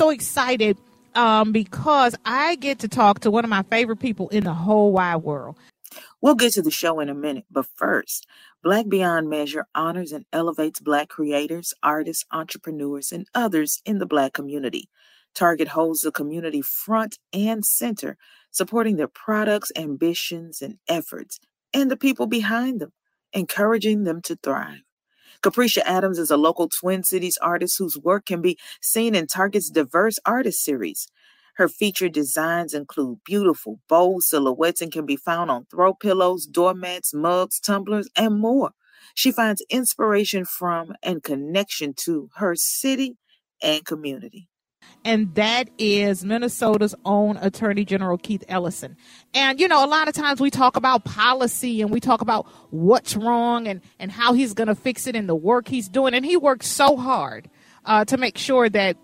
So excited um, because I get to talk to one of my favorite people in the whole wide world. We'll get to the show in a minute, but first, Black Beyond Measure honors and elevates Black creators, artists, entrepreneurs, and others in the Black community. Target holds the community front and center, supporting their products, ambitions, and efforts, and the people behind them, encouraging them to thrive. Capricia Adams is a local Twin Cities artist whose work can be seen in Target's diverse artist series. Her featured designs include beautiful, bold silhouettes and can be found on throw pillows, doormats, mugs, tumblers, and more. She finds inspiration from and connection to her city and community. And that is Minnesota's own Attorney General Keith Ellison. And, you know, a lot of times we talk about policy and we talk about what's wrong and, and how he's going to fix it and the work he's doing. And he works so hard uh, to make sure that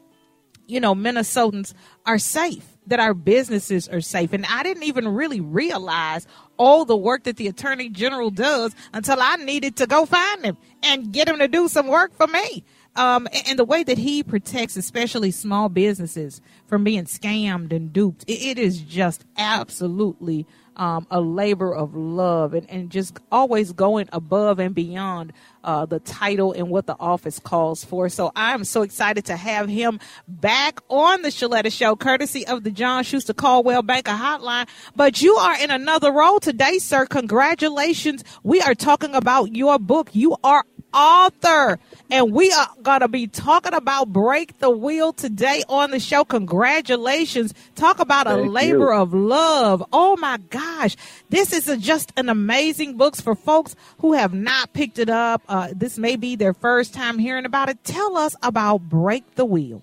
you know, Minnesotans are safe, that our businesses are safe. And I didn't even really realize all the work that the attorney general does until I needed to go find him and get him to do some work for me. Um, and the way that he protects, especially small businesses, from being scammed and duped, it, is just absolutely um, a labor of love and, and just always going above and beyond uh, the title and what the office calls for. So I'm so excited to have him back on the Sheletta Show, courtesy of the John Schuster Coldwell Banker Hotline. But you are in another role today, sir. Congratulations. We are talking about your book. You are author. And we are going to be talking about Break the Wheel today on the show. Congratulations. Talk about Thank a labor you. of love. Oh my gosh. This is a, just an amazing book for folks who have not picked it up. Uh, this may be their first time hearing about it. Tell us about Break the Wheel.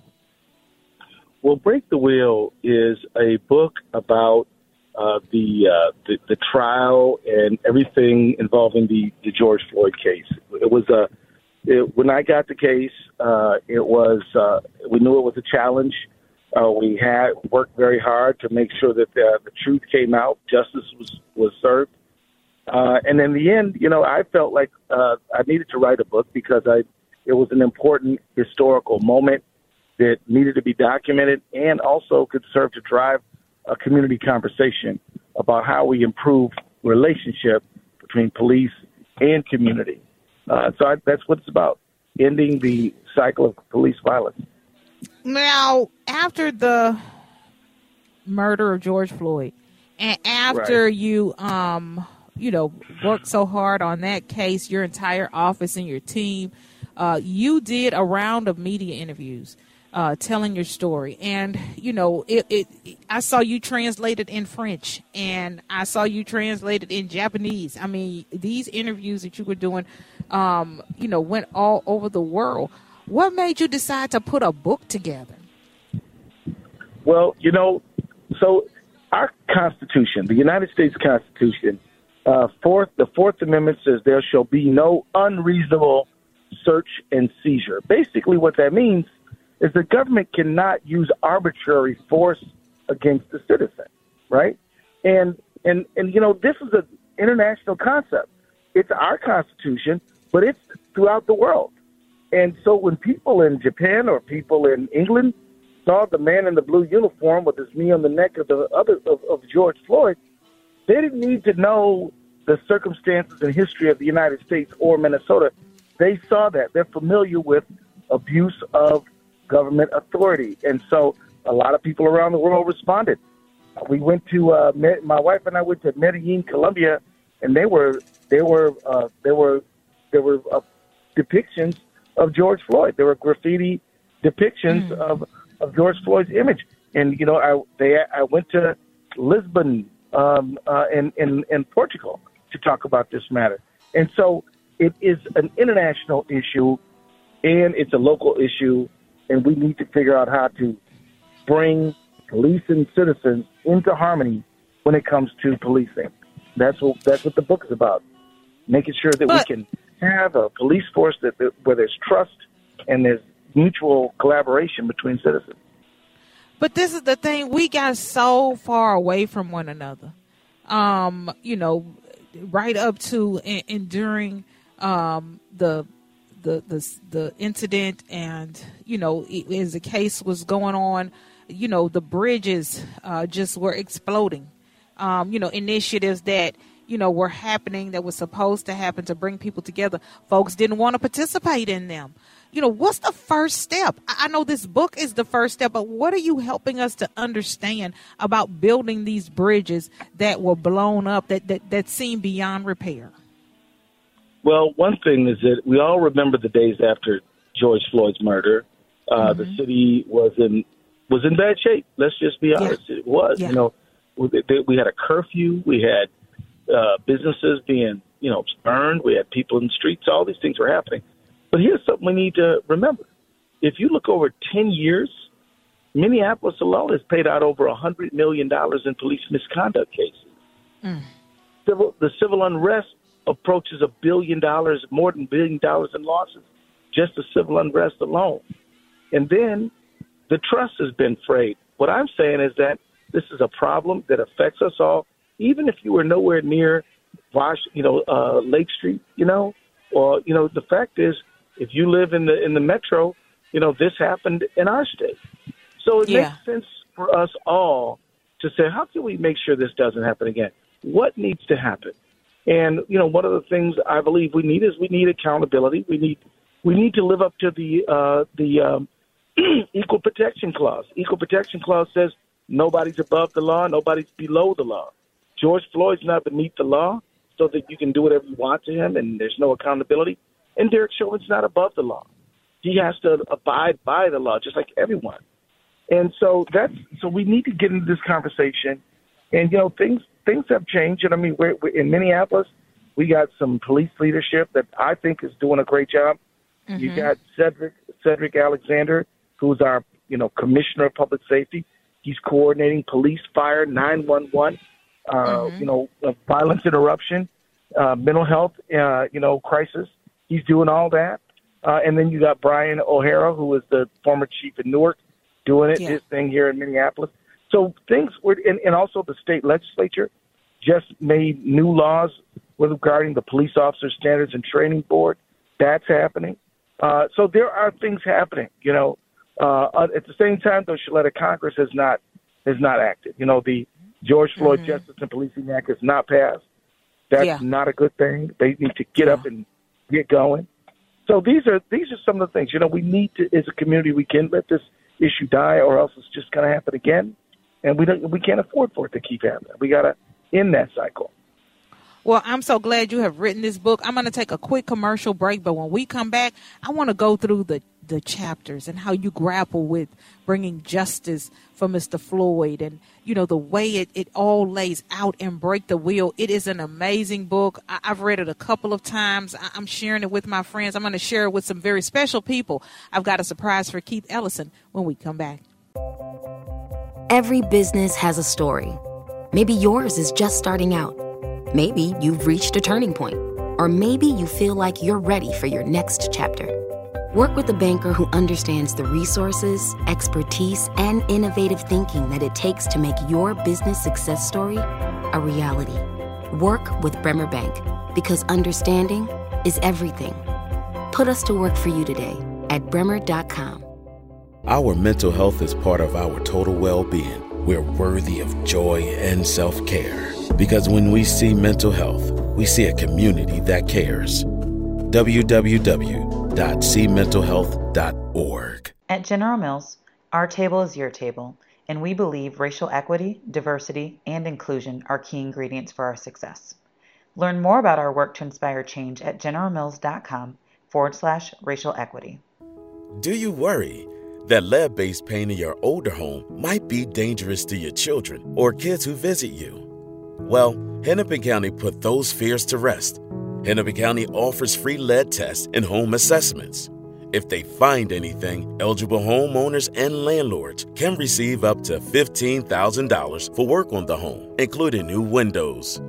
Well, Break the Wheel is a book about uh, the, uh, the, the trial and everything involving the, the George Floyd case. It was a it, when I got the case, uh, it was uh, we knew it was a challenge. Uh, we had worked very hard to make sure that the, the truth came out, justice was was served, uh, and in the end, you know, I felt like uh, I needed to write a book because I it was an important historical moment that needed to be documented and also could serve to drive a community conversation about how we improve relationship between police and community. Uh, so I, that's what it's about: ending the cycle of police violence. Now, after the murder of George Floyd, and after right. you, um, you know, worked so hard on that case, your entire office and your team, uh, you did a round of media interviews uh, telling your story. And you know, it, it, I saw you translated in French, and I saw you translated in Japanese. I mean, these interviews that you were doing, um, you know, went all over the world. What made you decide to put a book together? Well, you know, so our Constitution, the United States Constitution, uh, fourth, the Fourth Amendment says there shall be no unreasonable search and seizure. Basically, what that means is the government cannot use arbitrary force against the citizen, right? And and and you know this is an international concept. It's our constitution, but it's throughout the world. And so when people in Japan or people in England saw the man in the blue uniform with his knee on the neck of the other of, of George Floyd, they didn't need to know the circumstances and history of the United States or Minnesota. They saw that. They're familiar with abuse of government authority. And so a lot of people around the world responded. We went to uh, my wife and I went to Medellin, Colombia, and they were they were uh, there were there were uh, depictions of George Floyd. There were graffiti depictions mm. of of George Floyd's image. And you know, I they I went to Lisbon um, uh, in, in in Portugal to talk about this matter. And so it is an international issue, and it's a local issue, and we need to figure out how to bring police and citizens into harmony when it comes to policing. That's what that's what the book is about. Making sure that but, we can have a police force that, that where there's trust and there's mutual collaboration between citizens. But this is the thing: we got so far away from one another. Um, you know, right up to and, and during um, the the the the incident, and you know, as the case was going on, you know, the bridges uh, just were exploding. Um, you know, initiatives that you know were happening that was supposed to happen to bring people together. Folks didn't want to participate in them. You know, what's the first step? I know this book is the first step, but what are you helping us to understand about building these bridges that were blown up that that, that seem beyond repair? Well, one thing is that we all remember the days after George Floyd's murder. Uh, mm-hmm. The city was in was in bad shape. Let's just be honest. Yeah. It was. Yeah. You know, we had a curfew. We had uh, businesses being, you know, burned. We had people in the streets. All these things were happening. But here's something we need to remember. If you look over 10 years, Minneapolis alone has paid out over $100 million in police misconduct cases. Mm. Civil, the civil unrest approaches a billion dollars, more than a billion dollars in losses, just the civil unrest alone. And then the trust has been frayed. What I'm saying is that this is a problem that affects us all even if you were nowhere near Wash, you know, uh, Lake Street, you know, or you know, the fact is, if you live in the in the metro, you know, this happened in our state. So it yeah. makes sense for us all to say, how can we make sure this doesn't happen again? What needs to happen? And you know, one of the things I believe we need is we need accountability. We need we need to live up to the uh, the um, equal protection clause. Equal protection clause says nobody's above the law, nobody's below the law. George Floyd's not beneath the law, so that you can do whatever you want to him and there's no accountability. And Derek Chauvin's not above the law. He has to abide by the law, just like everyone. And so that's so we need to get into this conversation. And you know things things have changed. And I mean, we're, we're in Minneapolis. We got some police leadership that I think is doing a great job. Mm-hmm. You got Cedric Cedric Alexander, who's our you know commissioner of public safety. He's coordinating police, fire, nine one one uh, mm-hmm. you know, violence interruption, uh, mental health, uh, you know, crisis. He's doing all that. Uh, and then you got Brian O'Hara, who was the former chief in Newark, doing it, yeah. his thing here in Minneapolis. So things were, and, and also the state legislature just made new laws regarding the police officer standards and training board. That's happening. Uh, so there are things happening, you know. Uh, at the same time, though, Sheletta, Congress has not has not acted. You know, the George Floyd mm-hmm. Justice and Policing Act is not passed. That's yeah. not a good thing. They need to get yeah. up and get going. So these are these are some of the things. You know, we need to as a community we can't let this issue die or else it's just gonna happen again. And we don't we can't afford for it to keep happening. We gotta end that cycle. Well, I'm so glad you have written this book. I'm going to take a quick commercial break, but when we come back, I want to go through the the chapters and how you grapple with bringing justice for Mr. Floyd and you know the way it, it all lays out and break the wheel. It is an amazing book. I, have read it a couple of times. I, am sharing it with my friends. I'm going to share it with some very special people. I've got a surprise for Keith Ellison when we come back. Every business has a story. Maybe yours is just starting out. Maybe you've reached a turning point, or maybe you feel like you're ready for your next chapter. Work with a banker who understands the resources, expertise, and innovative thinking that it takes to make your business success story a reality. Work with Bremer Bank because understanding is everything. Put us to work for you today at bremer.com. Our mental health is part of our total well being. We're worthy of joy and self care because when we see mental health, we see a community that cares. www.cmentalhealth.org. At General Mills, our table is your table, and we believe racial equity, diversity, and inclusion are key ingredients for our success. Learn more about our work to inspire change at generalmills.com forward slash racial equity. Do you worry that lead based paint in your older home might be dangerous to your children or kids who visit you? Well, Hennepin County put those fears to rest. Hennepin County offers free lead tests and home assessments. If they find anything, eligible homeowners and landlords can receive up to $15,000 for work on the home, including new windows.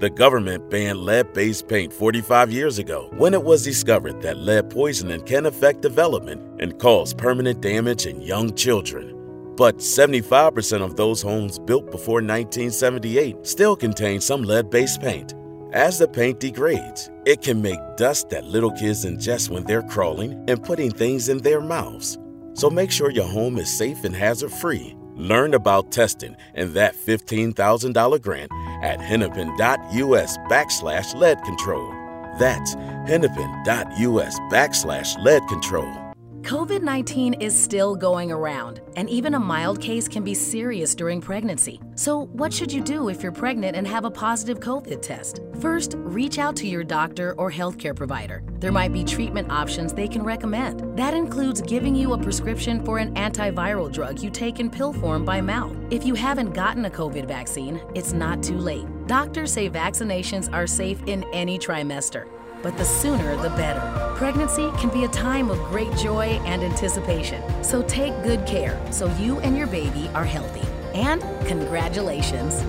The government banned lead based paint 45 years ago when it was discovered that lead poisoning can affect development and cause permanent damage in young children. But 75% of those homes built before 1978 still contain some lead based paint. As the paint degrades, it can make dust that little kids ingest when they're crawling and putting things in their mouths. So make sure your home is safe and hazard free. Learn about testing and that $15,000 grant at hennepin.us backslash lead control. That's hennepin.us backslash lead control. COVID 19 is still going around, and even a mild case can be serious during pregnancy. So, what should you do if you're pregnant and have a positive COVID test? First, reach out to your doctor or healthcare provider. There might be treatment options they can recommend. That includes giving you a prescription for an antiviral drug you take in pill form by mouth. If you haven't gotten a COVID vaccine, it's not too late. Doctors say vaccinations are safe in any trimester but the sooner the better. Pregnancy can be a time of great joy and anticipation, so take good care so you and your baby are healthy. And congratulations!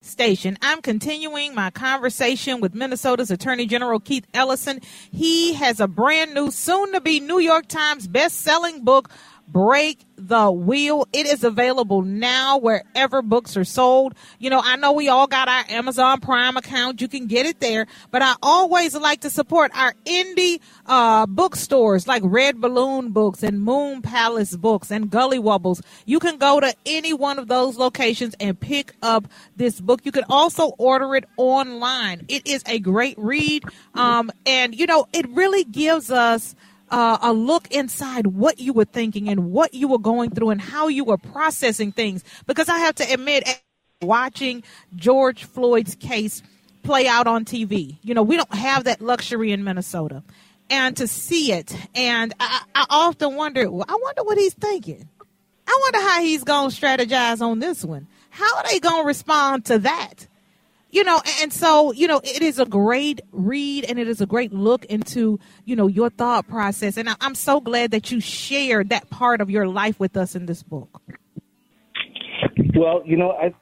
Station. I'm continuing my conversation with Minnesota's Attorney General Keith Ellison. He has a brand new, soon to be New York Times best-selling book Break the Wheel. It is available now wherever books are sold. You know, I know we all got our Amazon Prime account. You can get it there, but I always like to support our indie uh, bookstores like Red Balloon Books and Moon Palace Books and Gully Wobbles. You can go to any one of those locations and pick up this book. You can also order it online. It is a great read. Um, and you know, it really gives us uh, a look inside what you were thinking and what you were going through and how you were processing things. Because I have to admit, watching George Floyd's case play out on TV, you know, we don't have that luxury in Minnesota. And to see it, and I, I often wonder, I wonder what he's thinking. I wonder how he's going to strategize on this one. How are they going to respond to that? You know and so you know it is a great read and it is a great look into you know your thought process. And i'm so glad that you shared that part of your life with us in this book. Well you know I,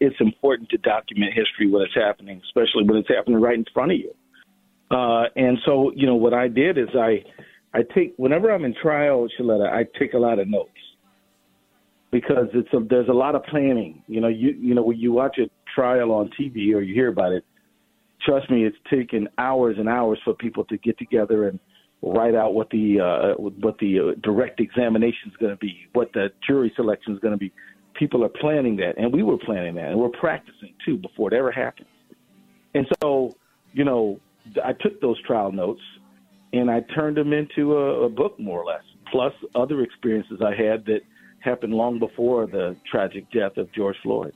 it's important to document history when it's happening especially when it's happening right in front of you. Uh, and so you know what i did is i i take whenever i'm in trial Sheletta, i take a lot of notes because it's a, there's a lot of planning. You know you you know when you watch a trial on TV or you hear about it, trust me, it's taken hours and hours for people to get together and write out what the uh, what the uh, direct examination is going to be, what the jury selection is going to be. People are planning that, and we were planning that, and we're practicing too before it ever happens. And so, you know, I took those trial notes and I turned them into a, a book, more or less, plus other experiences I had that happened long before the tragic death of George Floyd.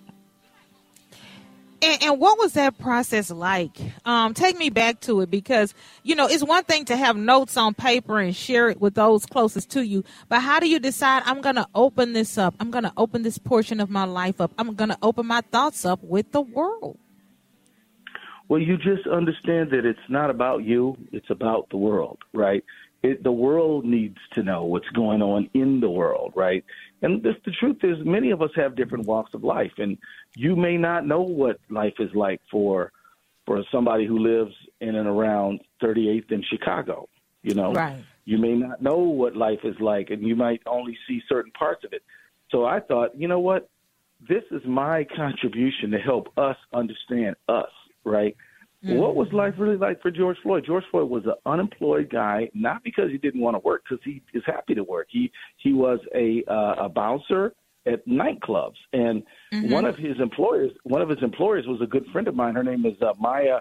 And, and, what was that process like? Um, take me back to it because, you know, it's one thing to have notes on paper and share it with those closest to you, but how do you decide I'm going to open this up? I'm going to open this portion of my life up. I'm going to open my thoughts up with the world. Well, you just understand that it's not about you, it's about the world, right? It, the world needs to know what's going on in the world, right? And this, the truth is, many of us have different walks of life, and you may not know what life is like for for somebody who lives in and around 38th and Chicago. You know, right. you may not know what life is like, and you might only see certain parts of it. So I thought, you know what? this is my contribution to help us understand us, right? Mm-hmm. What was life really like for George Floyd? George Floyd was an unemployed guy, not because he didn't want to work, because he is happy to work. He he was a uh, a bouncer at nightclubs, and mm-hmm. one of his employers, one of his employers, was a good friend of mine. Her name is uh, Maya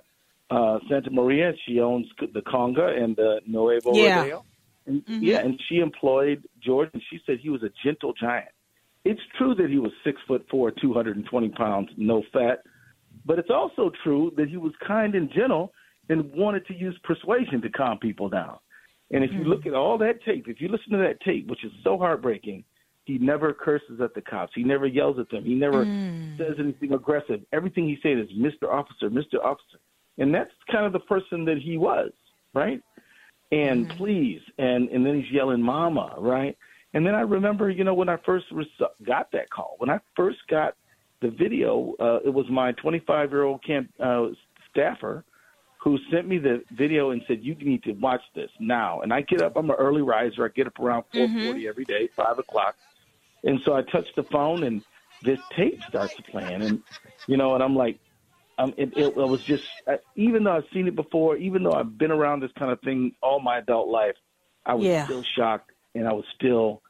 uh, Santamaria. She owns the Conga and the Nuevo yeah. Rodeo. And, mm-hmm. Yeah, and she employed George, and she said he was a gentle giant. It's true that he was six foot four, two hundred and twenty pounds, no fat, but it's also true that he was kind and gentle and wanted to use persuasion to calm people down. And if you look at all that tape, if you listen to that tape, which is so heartbreaking, he never curses at the cops. He never yells at them. He never mm. says anything aggressive. Everything he said is Mr. Officer, Mr. Officer. And that's kind of the person that he was, right? And mm. please, and and then he's yelling mama, right? And then I remember, you know, when I first got that call, when I first got the video, uh, it was my 25 year old camp uh, staffer who sent me the video and said, "You need to watch this now." And I get up. I'm an early riser. I get up around 4:40 mm-hmm. every day, five o'clock. And so I touch the phone, and this tape starts playing, and you know, and I'm like, um, it, it, it was just, uh, even though I've seen it before, even though I've been around this kind of thing all my adult life, I was yeah. still shocked, and I was still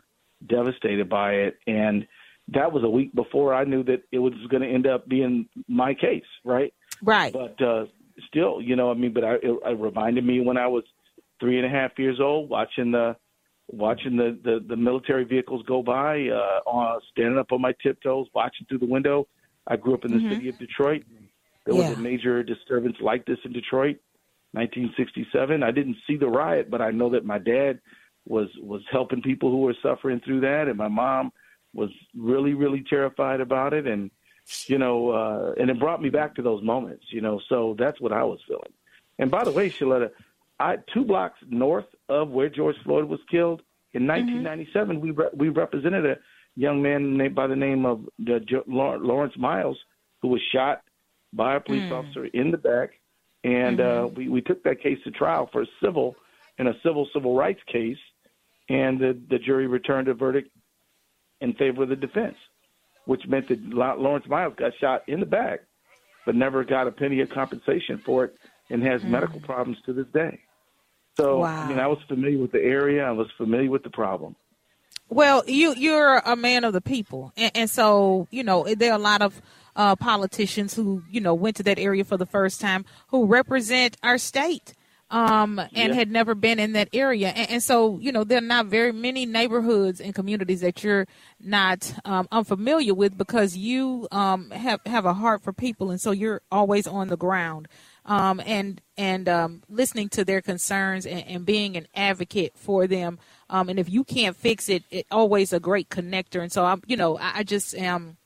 devastated by it, and that was a week before I knew that it was going to end up being my case, right? Right. But uh, still, you know, I mean, but I, it, it reminded me when I was three and a half years old, watching the watching the the, the military vehicles go by, uh, on, standing up on my tiptoes, watching through the window. I grew up in the mm-hmm. city of Detroit. There yeah. was a major disturbance like this in Detroit, 1967. I didn't see the riot, but I know that my dad was was helping people who were suffering through that, and my mom was really really terrified about it, and you know, uh, and it brought me back to those moments, you know. So that's what I was feeling. And by the way, Sheletta, I two blocks north of where George Floyd was killed in 1997, mm-hmm. we re- we represented a young man named by the name of the, Lawrence Miles, who was shot by a police mm. officer in the back, and mm-hmm. uh, we we took that case to trial for a civil in a civil civil rights case, and the the jury returned a verdict in favor of the defense, which meant that Lawrence Miles got shot in the back, but never got a penny of compensation for it, and has mm. medical problems to this day. So wow. I mean, I was familiar with the area. I was familiar with the problem. Well, you you're a man of the people, and, and so you know there are a lot of uh, politicians who you know went to that area for the first time who represent our state um, and yeah. had never been in that area. And, and, so, you know, there are not very many neighborhoods and communities that you're not um, unfamiliar with because you um, have have a heart for people, and so you're always on the ground. Um, and and um, listening to their concerns and, and, being an advocate for them. Um, and if you can't fix it, it always a great connector. And so I'm, you know, I, I just am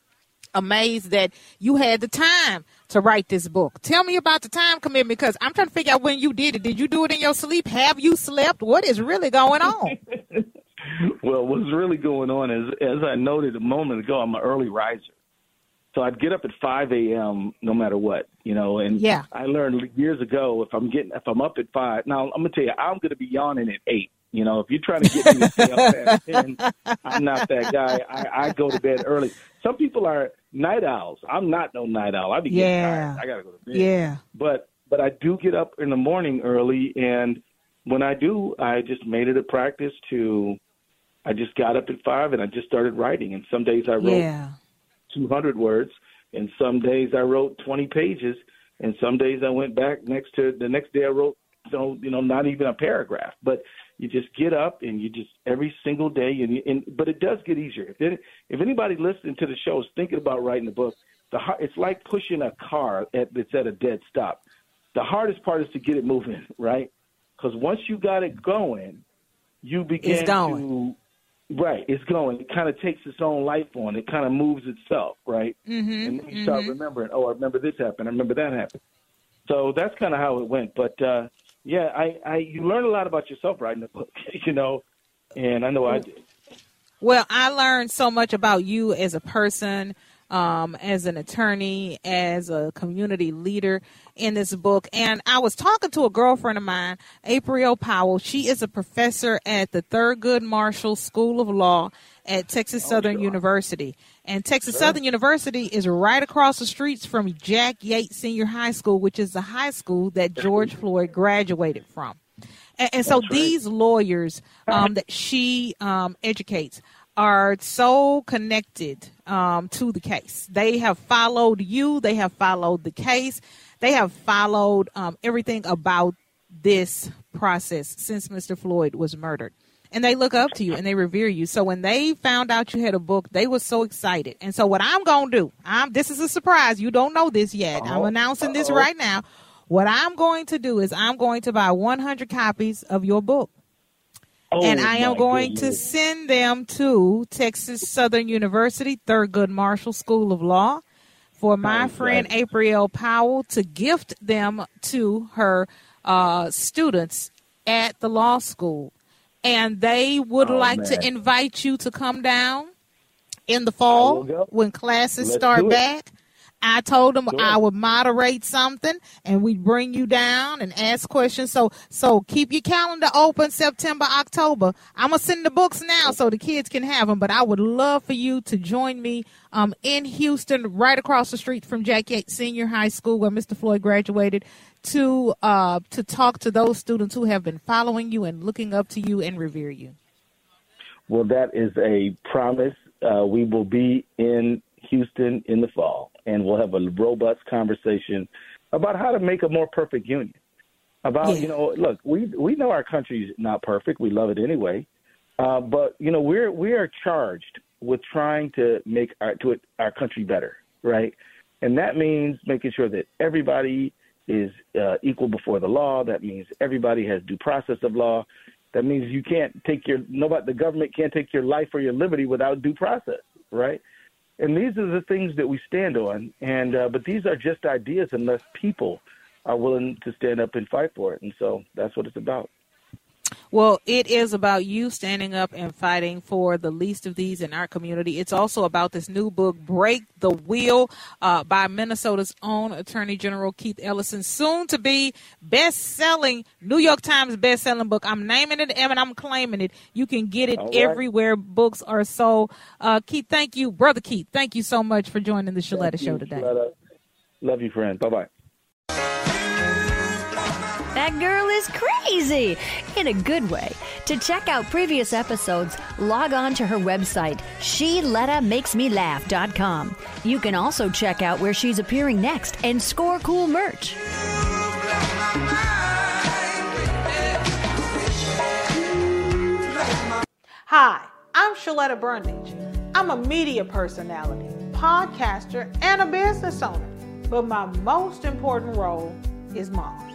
amazed that you had the time to write this book. Tell me about the time commitment because I'm trying to figure out when you did it. Did you do it in your sleep? Have you slept? What is really going on? well, what's really going on is, as I noted a moment ago, I'm an early riser. So I'd get up at 5 a.m. no matter what, you know. And yeah. I learned years ago if I'm getting if I'm up at five. Now I'm gonna tell you, I'm gonna be yawning at eight. You know, if you're trying to get me to stay up past ten, I'm not that guy. I, I go to bed early. Some people are night owls. I'm not no night owl. I be getting yeah. tired. I gotta go to bed. Yeah. But but I do get up in the morning early, and when I do, I just made it a practice to. I just got up at five and I just started writing. And some days I wrote yeah. 200 words, and some days I wrote 20 pages, and some days I went back next to the next day I wrote so you know not even a paragraph, but you just get up and you just every single day and, and but it does get easier. If it, if anybody listening to the show is thinking about writing a book, the it's like pushing a car at, that's at a dead stop. The hardest part is to get it moving, right? Because once you got it going, you begin to Right, it's going. It kind of takes its own life on. It kind of moves itself, right? Mm-hmm, and then you mm-hmm. start remembering. Oh, I remember this happened. I remember that happened. So that's kind of how it went. But uh, yeah, I, I you learn a lot about yourself writing a book, you know, and I know I did. Well, I learned so much about you as a person, um, as an attorney, as a community leader in this book. And I was talking to a girlfriend of mine, April Powell. She is a professor at the Thurgood Marshall School of Law at Texas oh, Southern sure. University. And Texas sure. Southern University is right across the streets from Jack Yates Senior High School, which is the high school that George Floyd graduated from. And, and so right. these lawyers um, that she um, educates are so connected um, to the case. They have followed you, they have followed the case, they have followed um, everything about this process since Mr. Floyd was murdered. And they look up to you and they revere you. So when they found out you had a book, they were so excited. And so what I'm going to do, I'm this is a surprise. You don't know this yet. Uh-oh. I'm announcing this Uh-oh. right now. What I'm going to do is I'm going to buy 100 copies of your book. Oh, and I am going goodness. to send them to Texas Southern University, Thurgood Marshall School of Law, for my oh, friend right. April Powell to gift them to her uh, students at the law school. And they would oh, like man. to invite you to come down in the fall when classes Let's start back I told them sure. I would moderate something and we'd bring you down and ask questions. So so keep your calendar open September, October. I'm gonna send the books now so the kids can have them. But I would love for you to join me um, in Houston, right across the street from Jack Yates Senior High School, where Mr. Floyd graduated, to uh, to talk to those students who have been following you and looking up to you and revere you. Well, that is a promise. Uh, we will be in Houston in the fall and we'll have a robust conversation about how to make a more perfect union. About yeah. you know, look, we we know our country's not perfect. We love it anyway, uh, but you know, we're we are charged with trying to make our to it, our country better, right? And that means making sure that everybody is uh, equal before the law. That means everybody has due process of law. That means you can't take your nobody the government can't take your life or your liberty without due process, right? And these are the things that we stand on. And uh, but these are just ideas unless people are willing to stand up and fight for it. And so that's what it's about. Well, it is about you standing up and fighting for the least of these in our community. It's also about this new book, Break the Wheel, uh, by Minnesota's own Attorney General Keith Ellison, soon to be best selling, New York Times best selling book. I'm naming it and I'm claiming it. You can get it right. everywhere books are sold. Uh, Keith, thank you. Brother Keith, thank you so much for joining the Sheletta Show today. Love you, friend. Bye bye. That girl is crazy in a good way. To check out previous episodes, log on to her website, SheLettaMakesMeLaugh.com. You can also check out where she's appearing next and score cool merch. Hi, I'm Sheletta Brundage. I'm a media personality, podcaster, and a business owner. But my most important role is mom.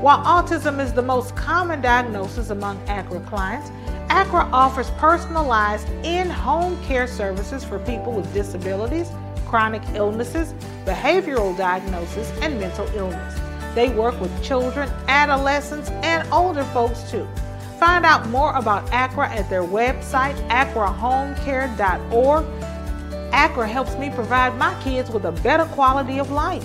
While autism is the most common diagnosis among ACRA clients, ACRA offers personalized in home care services for people with disabilities, chronic illnesses, behavioral diagnosis, and mental illness. They work with children, adolescents, and older folks too. Find out more about ACRA at their website, acrahomecare.org. ACRA helps me provide my kids with a better quality of life.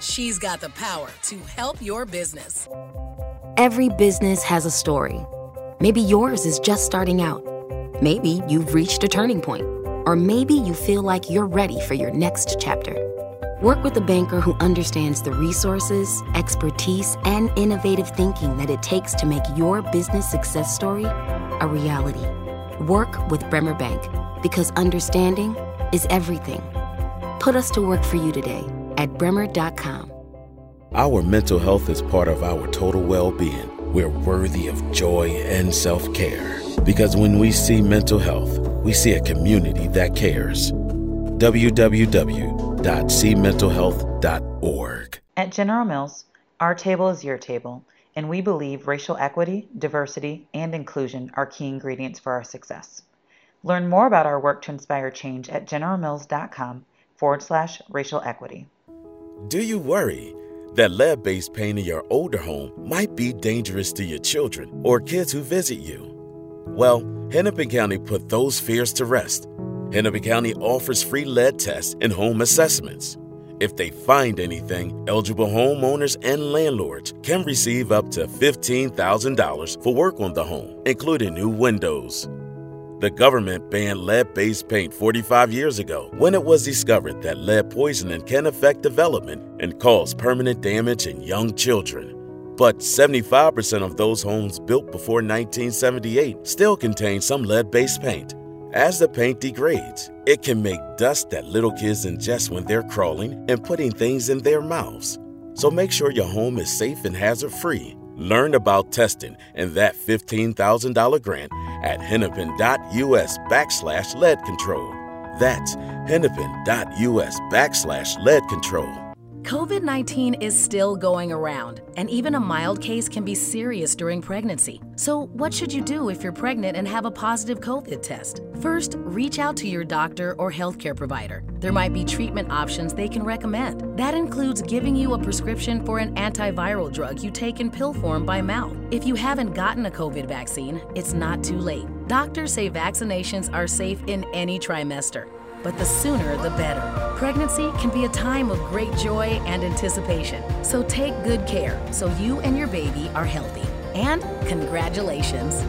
She's got the power to help your business. Every business has a story. Maybe yours is just starting out. Maybe you've reached a turning point. Or maybe you feel like you're ready for your next chapter. Work with a banker who understands the resources, expertise, and innovative thinking that it takes to make your business success story a reality. Work with Bremer Bank because understanding is everything. Put us to work for you today at bremer.com. Our mental health is part of our total well being. We're worthy of joy and self care. Because when we see mental health, we see a community that cares. www.cmentalhealth.org. At General Mills, our table is your table, and we believe racial equity, diversity, and inclusion are key ingredients for our success. Learn more about our work to inspire change at generalmills.com forward slash racial equity. Do you worry that lead based paint in your older home might be dangerous to your children or kids who visit you? Well, Hennepin County put those fears to rest. Hennepin County offers free lead tests and home assessments. If they find anything, eligible homeowners and landlords can receive up to $15,000 for work on the home, including new windows. The government banned lead based paint 45 years ago when it was discovered that lead poisoning can affect development and cause permanent damage in young children. But 75% of those homes built before 1978 still contain some lead based paint. As the paint degrades, it can make dust that little kids ingest when they're crawling and putting things in their mouths. So make sure your home is safe and hazard free. Learn about testing and that $15,000 grant at hennepin.us backslash lead control. That's hennepin.us backslash lead control. COVID 19 is still going around, and even a mild case can be serious during pregnancy. So, what should you do if you're pregnant and have a positive COVID test? First, reach out to your doctor or healthcare provider. There might be treatment options they can recommend. That includes giving you a prescription for an antiviral drug you take in pill form by mouth. If you haven't gotten a COVID vaccine, it's not too late. Doctors say vaccinations are safe in any trimester but the sooner the better. Pregnancy can be a time of great joy and anticipation. So take good care so you and your baby are healthy. And congratulations!